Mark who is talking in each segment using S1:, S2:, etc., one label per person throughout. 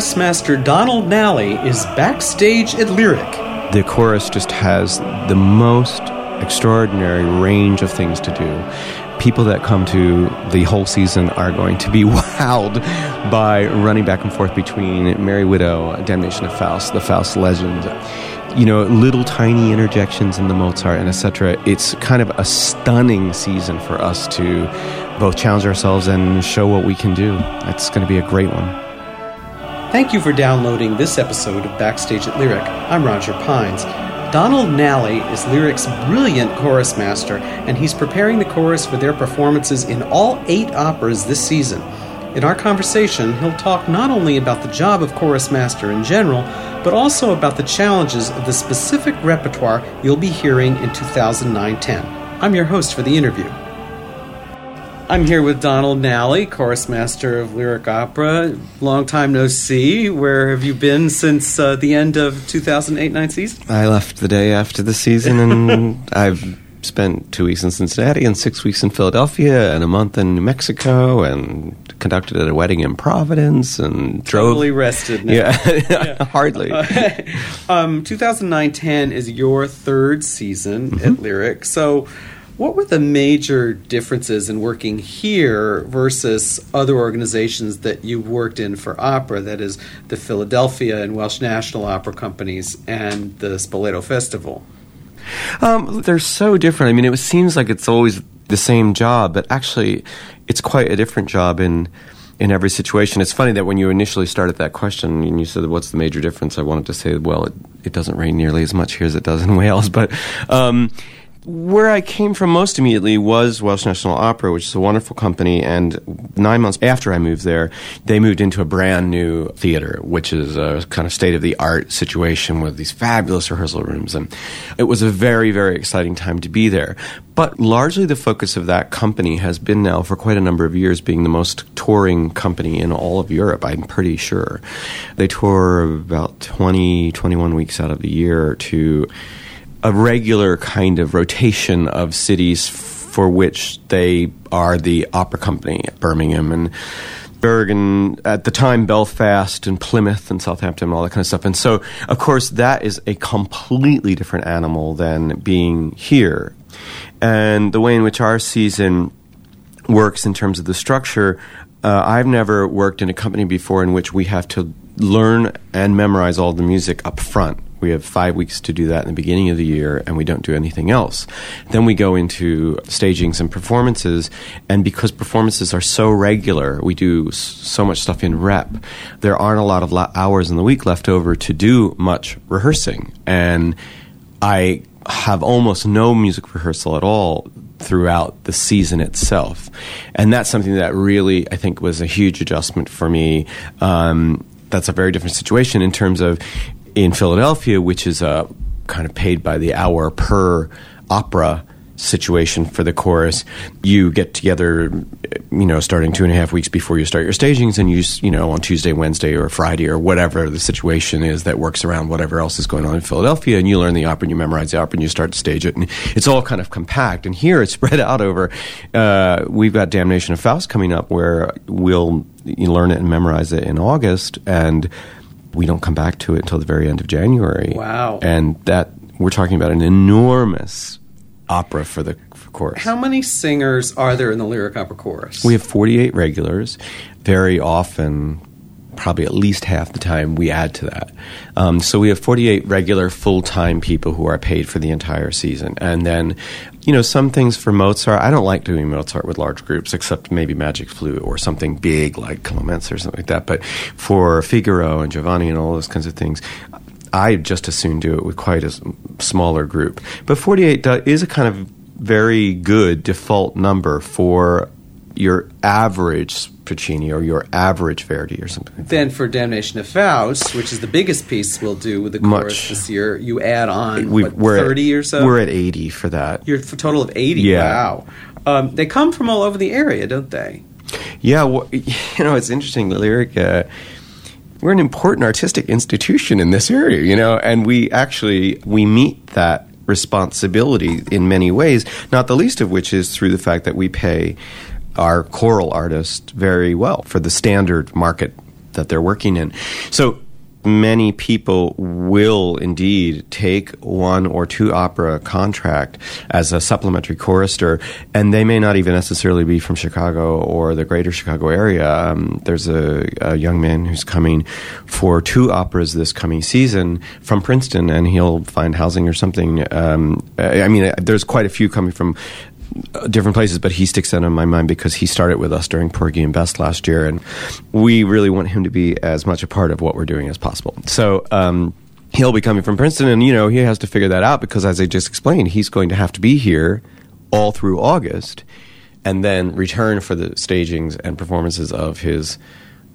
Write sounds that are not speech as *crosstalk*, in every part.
S1: Chorus Master Donald Nally is backstage at Lyric.
S2: The chorus just has the most extraordinary range of things to do. People that come to the whole season are going to be *laughs* wowed by running back and forth between Merry Widow, Damnation of Faust, the Faust legend, you know, little tiny interjections in the Mozart and etc. It's kind of a stunning season for us to both challenge ourselves and show what we can do. It's going to be a great one.
S1: Thank you for downloading this episode of Backstage at Lyric. I'm Roger Pines. Donald Nally is Lyric's brilliant chorus master, and he's preparing the chorus for their performances in all eight operas this season. In our conversation, he'll talk not only about the job of chorus master in general, but also about the challenges of the specific repertoire you'll be hearing in 2009 10. I'm your host for the interview. I'm here with Donald Nally, chorus master of Lyric Opera. Long time no see. Where have you been since uh, the end of 2008 9 season?
S2: I left the day after the season, and *laughs* I've spent two weeks in Cincinnati and six weeks in Philadelphia and a month in New Mexico and conducted at a wedding in Providence and drove.
S1: Totally rested now.
S2: Yeah, *laughs* *laughs* yeah. hardly. Uh,
S1: um, 2009-10 is your third season mm-hmm. at Lyric. So what were the major differences in working here versus other organizations that you worked in for opera, that is, the Philadelphia and Welsh National Opera Companies and the Spoleto Festival?
S2: Um, they're so different. I mean, it seems like it's always the same job, but actually, it's quite a different job in in every situation. It's funny that when you initially started that question and you said, "What's the major difference?" I wanted to say, "Well, it, it doesn't rain nearly as much here as it does in Wales," *laughs* but. Um, where I came from most immediately was Welsh National Opera, which is a wonderful company. And nine months after I moved there, they moved into a brand new theater, which is a kind of state of the art situation with these fabulous rehearsal rooms. And it was a very, very exciting time to be there. But largely the focus of that company has been now for quite a number of years being the most touring company in all of Europe, I'm pretty sure. They tour about 20, 21 weeks out of the year to a regular kind of rotation of cities for which they are the opera company, Birmingham and Bergen, at the time Belfast and Plymouth and Southampton and all that kind of stuff. And so, of course, that is a completely different animal than being here. And the way in which our season works in terms of the structure, uh, I've never worked in a company before in which we have to learn and memorize all the music up front we have five weeks to do that in the beginning of the year, and we don't do anything else. Then we go into stagings and performances, and because performances are so regular, we do so much stuff in rep. There aren't a lot of hours in the week left over to do much rehearsing, and I have almost no music rehearsal at all throughout the season itself. And that's something that really, I think, was a huge adjustment for me. Um, that's a very different situation in terms of in Philadelphia, which is a kind of paid by the hour per opera situation for the chorus. You get together, you know, starting two and a half weeks before you start your stagings, and you, you know, on Tuesday, Wednesday, or Friday, or whatever the situation is that works around whatever else is going on in Philadelphia, and you learn the opera, and you memorize the opera, and you start to stage it, and it's all kind of compact. And here it's *laughs* spread out over. Uh, we've got Damnation of Faust coming up, where we'll learn it and memorize it in August, and we don't come back to it until the very end of January.
S1: Wow.
S2: And that we're talking about an enormous opera for the for chorus.
S1: How many singers are there in the lyric opera chorus?
S2: We have 48 regulars. Very often probably at least half the time we add to that. Um, so we have 48 regular full time people who are paid for the entire season. And then, you know, some things for Mozart, I don't like doing Mozart with large groups, except maybe Magic Flute or something big like Clemenza or something like that. But for Figaro and Giovanni and all those kinds of things, I just as soon do it with quite a smaller group. But 48 is a kind of very good default number for your average Puccini or your average Verdi or something. Like
S1: then for Damnation of Faust, which is the biggest piece we'll do with the chorus this year, you add on we, we're 30
S2: at,
S1: or so?
S2: We're at 80 for that.
S1: You're a total of 80?
S2: Yeah.
S1: Wow. Um, they come from all over the area, don't they?
S2: Yeah, well, *laughs* you know, it's interesting. The lyric... Uh, we're an important artistic institution in this area, you know, and we actually we meet that responsibility in many ways, not the least of which is through the fact that we pay our choral artists very well for the standard market that they're working in. So many people will indeed take one or two opera contract as a supplementary chorister, and they may not even necessarily be from Chicago or the greater Chicago area. Um, there's a, a, young man who's coming for two operas this coming season from Princeton, and he'll find housing or something. Um, I mean, there's quite a few coming from different places, but he sticks out in my mind because he started with us during Porgy and Bess last year, and we really want him to be as much a part of what we're doing as possible. So. Um, he'll be coming from Princeton, and you know he has to figure that out because, as I just explained, he's going to have to be here all through August, and then return for the stagings and performances of his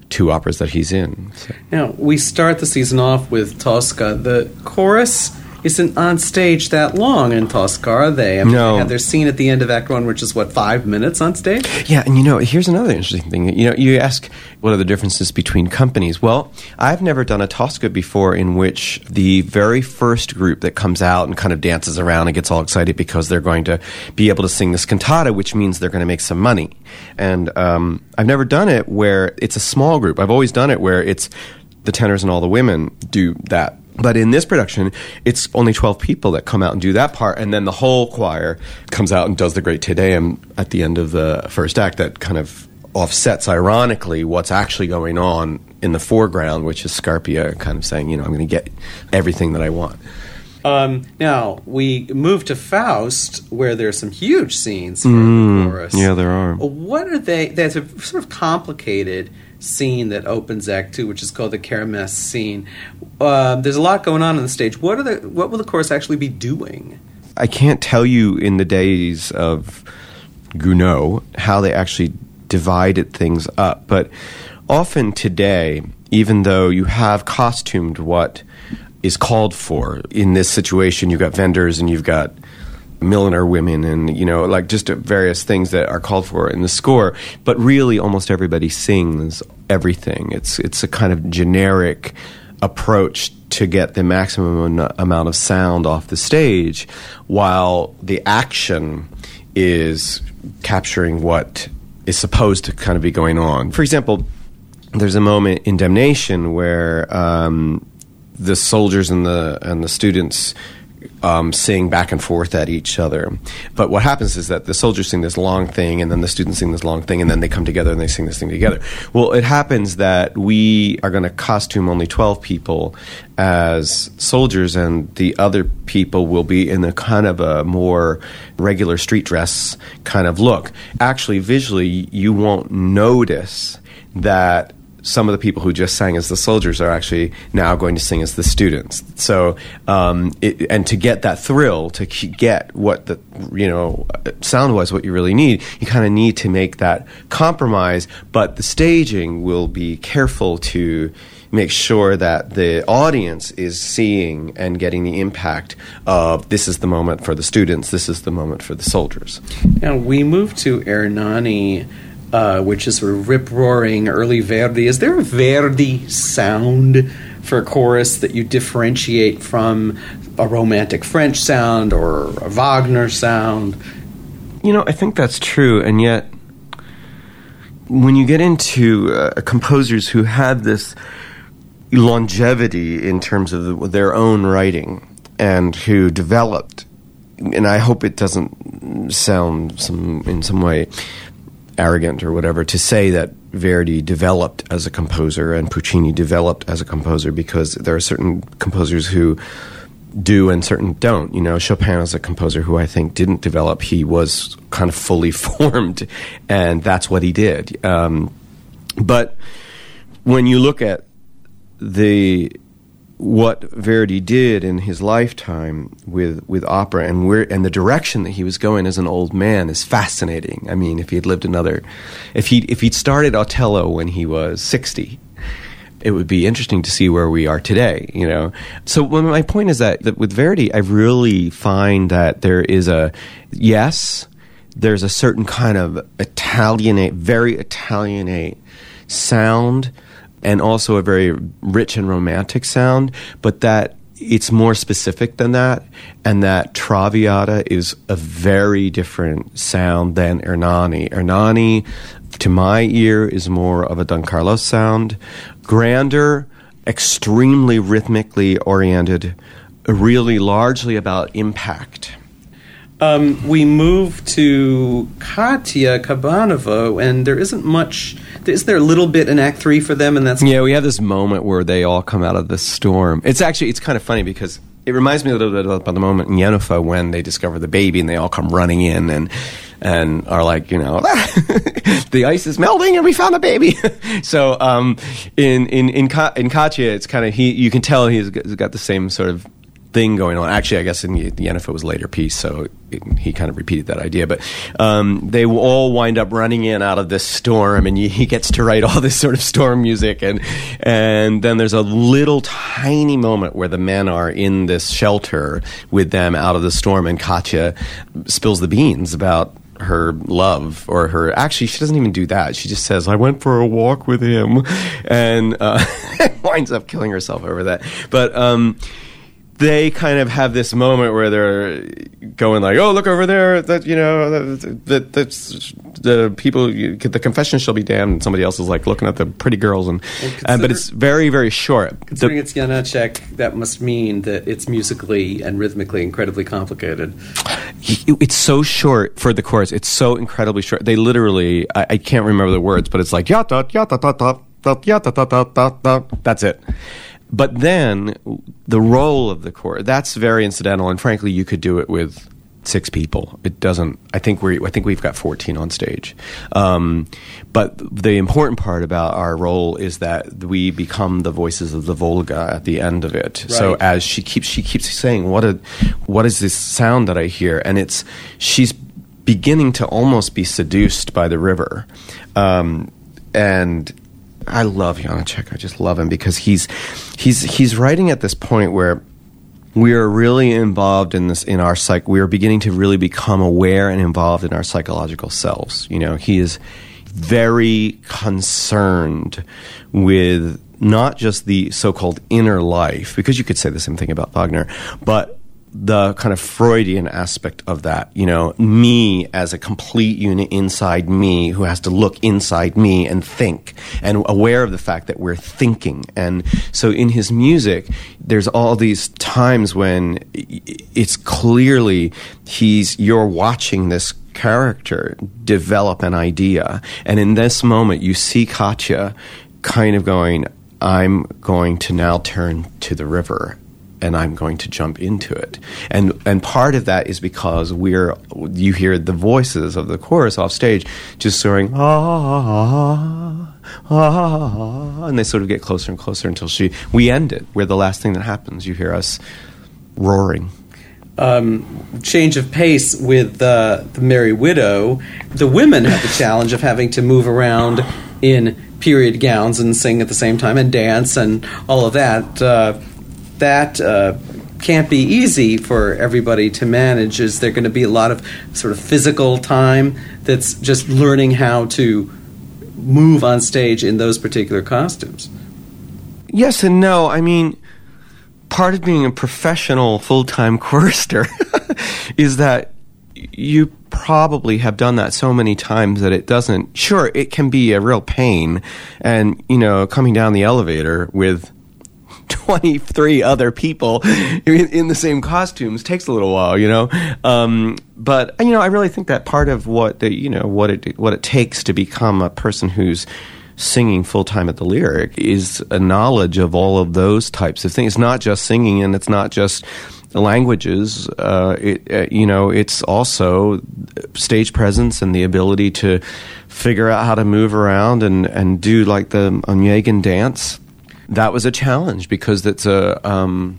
S2: two operas that he's in.
S1: So. Now we start the season off with Tosca. The chorus isn't on stage that long in Tosca, are they? I mean,
S2: no.
S1: They have their scene at the end of Act One, which is what five minutes on stage.
S2: Yeah, and you know, here's another interesting thing. You know, you ask what are the differences between companies. Well, I've never done a Tosca before in which the very first group that comes out and kind of dances around and gets all excited because they're going to be able to sing this cantata, which means they're going to make some money. And um, I've never done it where it's a small group. I've always done it where it's the tenors and all the women do that but in this production, it's only 12 people that come out and do that part, and then the whole choir comes out and does the great Te Deum at the end of the first act that kind of offsets, ironically, what's actually going on in the foreground, which is Scarpia kind of saying, you know, I'm going to get everything that I want.
S1: Um, now, we move to Faust, where there's some huge scenes for mm, the chorus.
S2: Yeah, there are.
S1: What are they? That's a sort of complicated scene that opens Act Two, which is called the Kermesse scene. Uh, there's a lot going on on the stage. What are the What will the chorus actually be doing?
S2: I can't tell you in the days of Gounod how they actually divided things up, but often today, even though you have costumed what is called for in this situation, you've got vendors and you've got milliner women and you know like just various things that are called for in the score. But really almost everybody sings everything. It's it's a kind of generic approach to get the maximum amount of sound off the stage while the action is capturing what is supposed to kind of be going on. For example there's a moment in damnation where um, the soldiers and the and the students um, sing back and forth at each other. But what happens is that the soldiers sing this long thing, and then the students sing this long thing, and then they come together and they sing this thing together. Well, it happens that we are going to costume only 12 people as soldiers, and the other people will be in a kind of a more regular street dress kind of look. Actually, visually, you won't notice that some of the people who just sang as the soldiers are actually now going to sing as the students. So, um, it, and to get that thrill, to get what the you know sound wise what you really need, you kind of need to make that compromise. But the staging will be careful to make sure that the audience is seeing and getting the impact of this is the moment for the students, this is the moment for the soldiers.
S1: Now we move to Ernani uh, which is sort of rip roaring early Verdi. Is there a Verdi sound for a chorus that you differentiate from a romantic French sound or a Wagner sound?
S2: You know, I think that's true, and yet when you get into uh, composers who had this longevity in terms of the, their own writing and who developed and I hope it doesn't sound some in some way arrogant or whatever to say that Verdi developed as a composer and Puccini developed as a composer because there are certain composers who do and certain don't. You know, Chopin is a composer who I think didn't develop. He was kind of fully *laughs* formed, and that's what he did. Um, but when you look at the what Verdi did in his lifetime with, with opera and where and the direction that he was going as an old man is fascinating. I mean, if he had lived another, if he if he'd started Otello when he was sixty, it would be interesting to see where we are today. You know, so my point is that, that with Verdi, I really find that there is a yes, there's a certain kind of Italianate, very Italianate sound and also a very rich and romantic sound, but that it's more specific than that, and that Traviata is a very different sound than Ernani. Ernani, to my ear, is more of a Don Carlos sound, grander, extremely rhythmically oriented, really largely about impact.
S1: Um, we move to Katya Kabanova, and there isn't much. Is there a little bit in Act Three for them? And that's
S2: yeah. We have this moment where they all come out of the storm. It's actually it's kind of funny because it reminds me a little bit about the moment in Jenůfa when they discover the baby and they all come running in and and are like, you know, *laughs* the ice is melting and we found a baby. *laughs* so um, in in in, Ka- in Katya, it's kind of he. You can tell he's got the same sort of thing going on. Actually, I guess in the, the Jenůfa was a later piece, so it, he kind of repeated that idea. But um, they all wind up running in out of this storm, and he gets to write all this sort of storm music, and and then there's a little tiny moment where the men are in this shelter with them out of the storm, and Katya spills the beans about her love or her actually she doesn't even do that she just says i went for a walk with him and uh, *laughs* winds up killing herself over that but um, they kind of have this moment where they're going like, "Oh, look over there! That you know, that that's the people. You, the confession shall be damned." And somebody else is like looking at the pretty girls, and, and uh, but it's very very short.
S1: Considering the, it's Janacek, that must mean that it's musically and rhythmically incredibly complicated.
S2: It's so short for the chorus. It's so incredibly short. They literally, I, I can't remember the words, but it's like yata yata yata yata yata yata. That's it. But then the role of the chorus that's very incidental, and frankly, you could do it with six people. It doesn't. I think we. I think we've got fourteen on stage. Um, but the important part about our role is that we become the voices of the Volga at the end of it. Right. So as she keeps she keeps saying, "What a what is this sound that I hear?" And it's she's beginning to almost be seduced by the river, um, and I love Janacek. I just love him because he's he's he's writing at this point where we are really involved in this in our psych. We are beginning to really become aware and involved in our psychological selves. You know, he is very concerned with not just the so-called inner life, because you could say the same thing about Wagner, but the kind of Freudian aspect of that, you know, me as a complete unit inside me who has to look inside me and think and aware of the fact that we're thinking. And so in his music, there's all these times when it's clearly he's, you're watching this character develop an idea. And in this moment, you see Katya kind of going, I'm going to now turn to the river and I'm going to jump into it. And and part of that is because we're you hear the voices of the chorus off stage just soaring ah, ah, ah, and they sort of get closer and closer until she we end it. We're the last thing that happens. You hear us roaring.
S1: Um, change of pace with the Merry Widow. The women have the challenge of having to move around in period gowns and sing at the same time and dance and all of that. Uh, that uh, can't be easy for everybody to manage. Is there going to be a lot of sort of physical time that's just learning how to move on stage in those particular costumes?
S2: Yes and no. I mean, part of being a professional full time *laughs* chorister is that you probably have done that so many times that it doesn't sure it can be a real pain and you know coming down the elevator with 23 other people in, in, the same costumes takes a little while, you know. Um, but you know, I really think that part of what the you know what it what it takes to become a person who's singing full time at the Lyric is a knowledge of all of those types of things. It's not just singing, and it's not just languages. Uh, it, uh, you know, it's also stage presence and the ability to figure out how to move around and, and do like the Onegin dance. That was a challenge because it's a um,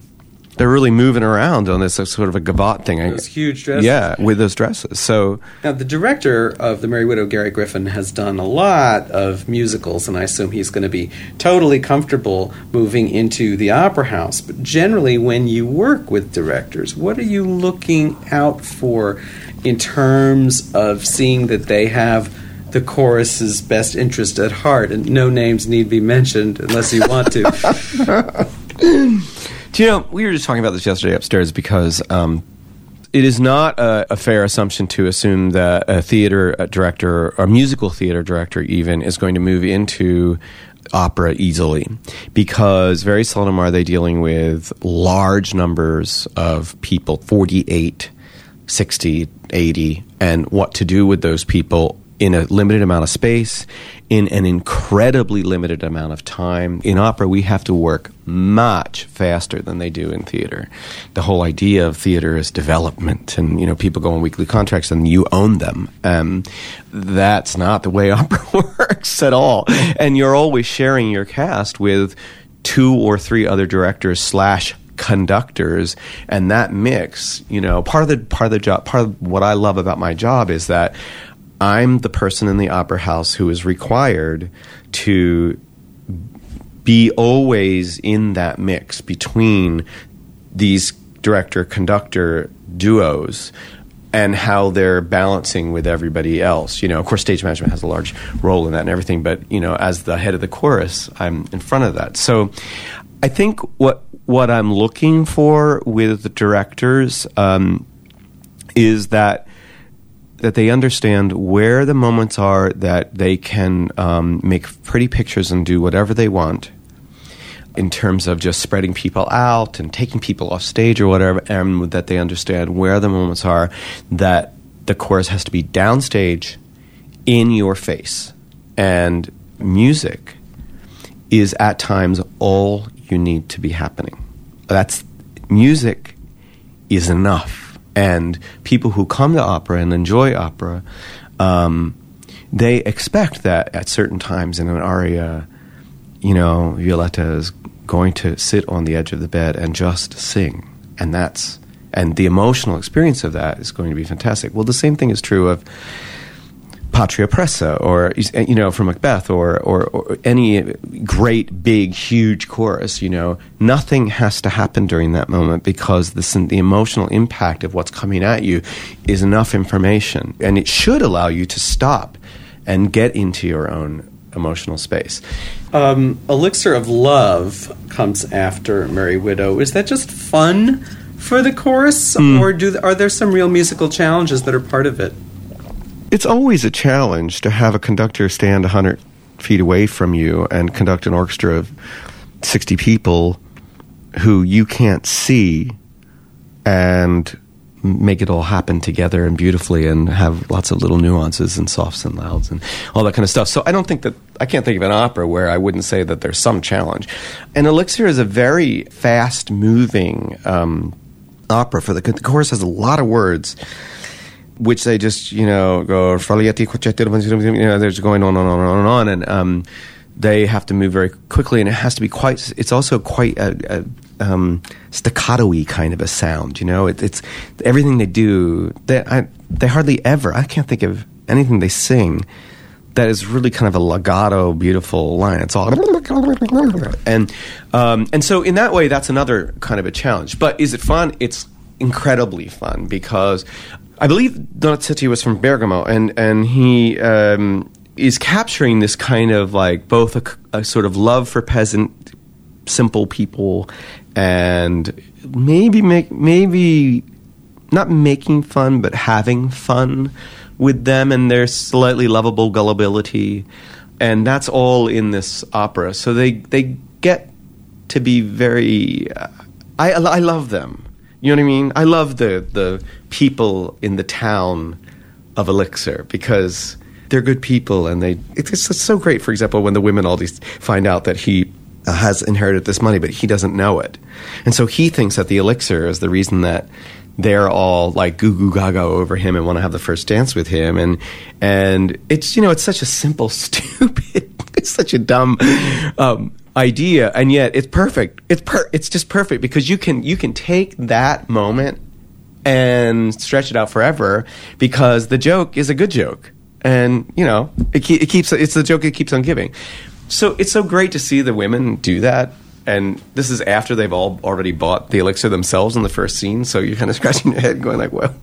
S2: they're really moving around on this uh, sort of a gavotte thing.
S1: Those huge dresses.
S2: Yeah, with those dresses. So
S1: now the director of the Merry Widow, Gary Griffin, has done a lot of musicals, and I assume he's going to be totally comfortable moving into the opera house. But generally, when you work with directors, what are you looking out for in terms of seeing that they have the chorus's best interest at heart, and no names need be mentioned unless you want to. *laughs*
S2: Do you know, we were just talking about this yesterday upstairs because um, it is not a, a, fair assumption to assume that a theater director, or a musical theater director even, is going to move into opera easily because very seldom are they dealing with large numbers of people 48 60 80 and what to do with those people in a limited amount of space, in an incredibly limited amount of time. In opera, we have to work much faster than they do in theater. The whole idea of theater is development, and you know people go on weekly contracts and you own them. Um, that's not the way *laughs* opera *laughs* works at all. And you're always sharing your cast with two or three other directors slash conductors and that mix you know part of the part of the job part of what i love about my job is that I'm the person in the opera house who is required to be always in that mix between these director conductor duos and how they're balancing with everybody else. You know, of course, stage management has a large role in that and everything, but you know, as the head of the chorus, I'm in front of that. So, I think what what I'm looking for with the directors um, is that that they understand where the moments are that they can um, make pretty pictures and do whatever they want in terms of just spreading people out and taking people off stage or whatever, and that they understand where the moments are that the chorus has to be downstage in your face. And music is at times all you need to be happening. That's music is enough and people who come to opera and enjoy opera, um, they expect that at certain times in an aria, you know, Violetta is going to sit on the edge of the bed and just sing, and that's and the emotional experience of that is going to be fantastic. Well, the same thing is true of Patria oppressa, or you know, from Macbeth, or, or, or any great, big, huge chorus. You know, nothing has to happen during that moment because the the emotional impact of what's coming at you is enough information, and it should allow you to stop and get into your own emotional space.
S1: Um, Elixir of Love comes after Merry Widow. Is that just fun for the chorus, mm. or do are there some real musical challenges that are part of it?
S2: It's always a challenge to have a conductor stand 100 feet away from you and conduct an orchestra of 60 people who you can't see and make it all happen together and beautifully and have lots of little nuances and softs and louds and all that kind of stuff. So I don't think that I can't think of an opera where I wouldn't say that there's some challenge. And Elixir is a very fast moving um, opera for the, the chorus has a lot of words which they just you know go you know they're just going on and on and on and on. And um, they have to move very quickly and it has to be quite it's also quite a, a um, staccato-y kind of a sound you know? It, it's everything they do they, I, they hardly ever I can't think of anything they sing that is really kind of a legato beautiful line. It's all and um, and so in that way that's another kind of a challenge. But is it fun? It's incredibly fun because I believe Donizetti was from Bergamo, and and he um, is capturing this kind of like both a, a, sort of love for peasant, simple people, and maybe make maybe not making fun, but having fun with them and their slightly lovable gullibility, and that's all in this opera. So they they get to be very. Uh, I I love them. You know what I mean? I love the the people in the town of Elixir because they're good people, and they it's, it's so great. For example, when the women all these find out that he has inherited this money, but he doesn't know it, and so he thinks that the elixir is the reason that they're all like goo goo gaga over him and want to have the first dance with him and and it's you know it's such a simple *laughs* stupid it's such a dumb um, idea and yet it's perfect it's per it's just perfect because you can you can take that moment and stretch it out forever because the joke is a good joke and you know it, ke- it keeps it's the joke it keeps on giving so it's so great to see the women do that and this is after they've all already bought the elixir themselves in the first scene. So you're kind of *laughs* scratching your head, going like, "Well."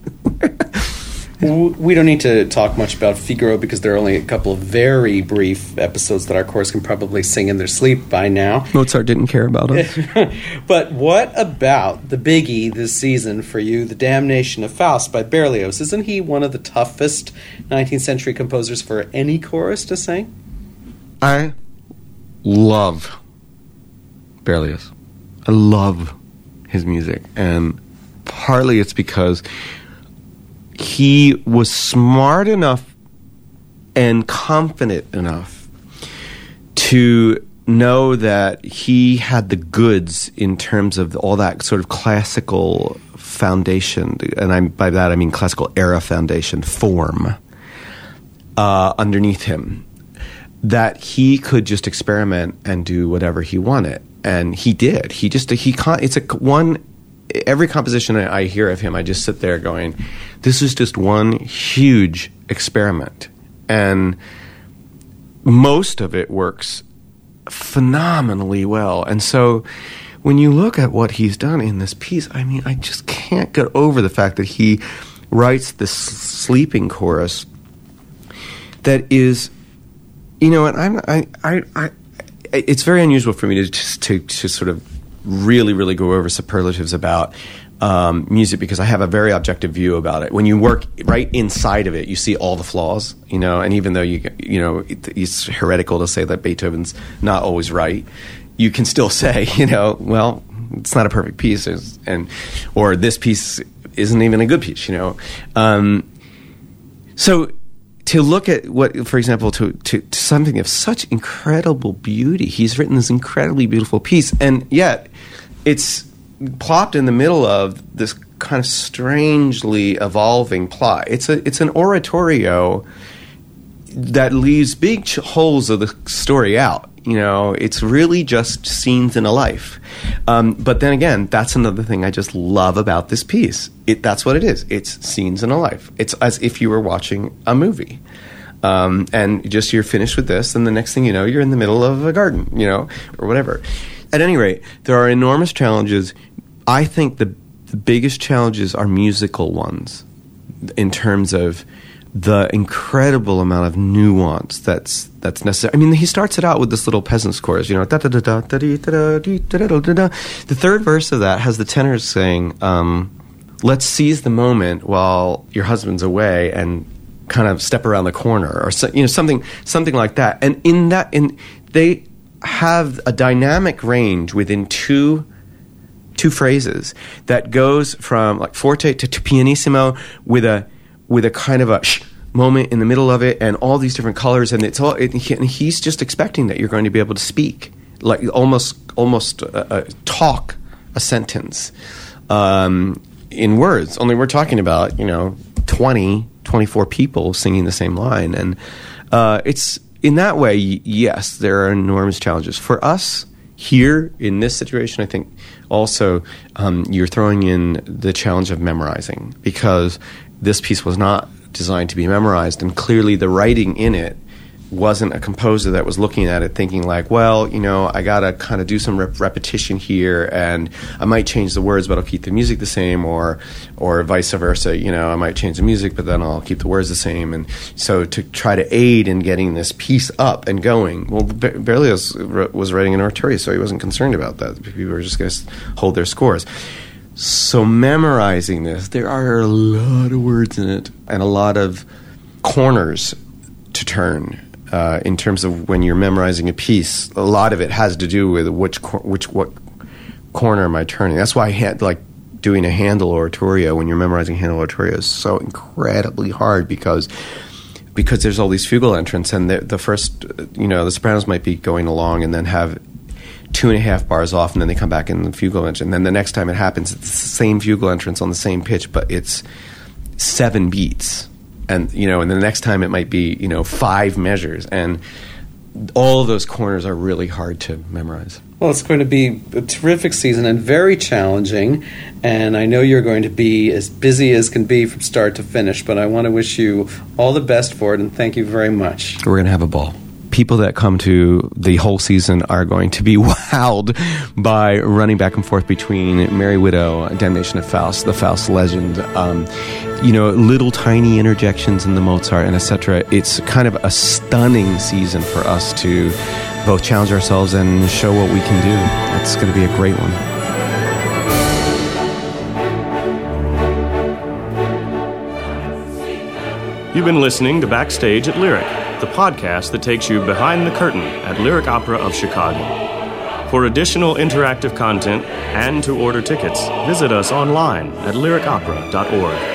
S1: We don't need to talk much about Figaro because there are only a couple of very brief episodes that our chorus can probably sing in their sleep by now.
S2: Mozart didn't care about us. *laughs*
S1: but what about the biggie this season for you, The Damnation of Faust by Berlioz? Isn't he one of the toughest 19th century composers for any chorus to sing?
S2: I love Berlioz. I love his music, and partly it's because he was smart enough and confident enough to know that he had the goods in terms of all that sort of classical foundation, and I, by that I mean classical era foundation form uh, underneath him, that he could just experiment and do whatever he wanted and he did. He just he con- it's a one every composition I, I hear of him, I just sit there going, this is just one huge experiment, and most of it works phenomenally well, and so. When you look at what he's done in this piece, I mean, I just can't get over the fact that he writes this sleeping chorus that is, you know, and I'm, I, I, I it's very unusual for me to just to, to sort of really, really go over superlatives about um, music because I have a very objective view about it. When you work right inside of it, you see all the flaws, you know. And even though you you know it, it's heretical to say that Beethoven's not always right, you can still *laughs* say, you know, well, it's not a perfect piece, and or this piece isn't even a good piece, you know. Um, so to look at what, for example, to, to, to, something of such incredible beauty. He's written this incredibly beautiful piece, and yet it's plopped in the middle of this kind of strangely evolving plot. It's a it's an oratorio that leaves big holes of the story out. You know, it's really just scenes in a life. Um, but then again, that's another thing I just love about this piece. It, that's what it is. It's scenes in a life. It's as if you were watching a movie. Um, and just you're finished with this, and the next thing you know, you're in the middle of a garden, you know, or whatever. At any rate, there are enormous challenges. I think the, the biggest challenges are musical ones in terms of the incredible amount of nuance that's that's necessary. I mean, he starts it out with this little peasant's chorus, you know, da da da da da da da da da da. The third verse of that has the tenors saying, um, "Let's seize the moment while your husband's away and kind of step around the corner," or so, you know, something something like that. And in that, in they have a dynamic range within two two phrases that goes from like forte to, to pianissimo with a with a kind of a shh moment in the middle of it and all these different colors and it's all and he's just expecting that you're going to be able to speak like almost almost uh, uh, talk a sentence um, in words. Only we're talking about you know 20 24 people singing the same line and uh, it's in that way yes there are enormous challenges. For us here in this situation i think also um, you're throwing in the challenge of memorizing because this piece was not designed to be memorized, and clearly the writing in it wasn't a composer that was looking at it thinking like, well, you know, I got to kind of do some rep- repetition here and I might change the words but I'll keep the music the same or or vice versa, you know, I might change the music but then I'll keep the words the same and so to try to aid in getting this piece up and going. Well, Berlioz was writing an oratorio so he wasn't concerned about that. People were just to hold their scores. So memorizing this, there are a lot of words in it and a lot of corners to turn. Uh, in terms of when you're memorizing a piece, a lot of it has to do with which cor- which what corner am I turning. That's why I had like doing a Handel oratorio when you're memorizing Handel oratorio is so incredibly hard because because there's all these fugal entrants, and the, the first, you know, the sopranos might be going along and then have two and a half bars off, and then they come back in the fugal entrance. And then the next time it happens, it's the same fugal entrance on the same pitch, but it's seven beats. And, you know, and the next time it might be, you know, five measures. And all of those corners are really hard to memorize.
S1: Well, it's going to be a terrific season and very challenging. And I know you're going to be as busy as can be from start to finish, but I want to wish you all the best for it and thank you very much.
S2: We're going to have a ball. People that come to the whole season are going to be *laughs* wowed by running back and forth between Merry Widow, Damnation of Faust, the Faust legend, um, you know, little tiny interjections in the Mozart, and etc. It's kind of a stunning season for us to both challenge ourselves and show what we can do. It's going to be a great one.
S3: You've been listening to Backstage at Lyric, the podcast that takes you behind the curtain at Lyric Opera of Chicago. For additional interactive content and to order tickets, visit us online at lyricopera.org.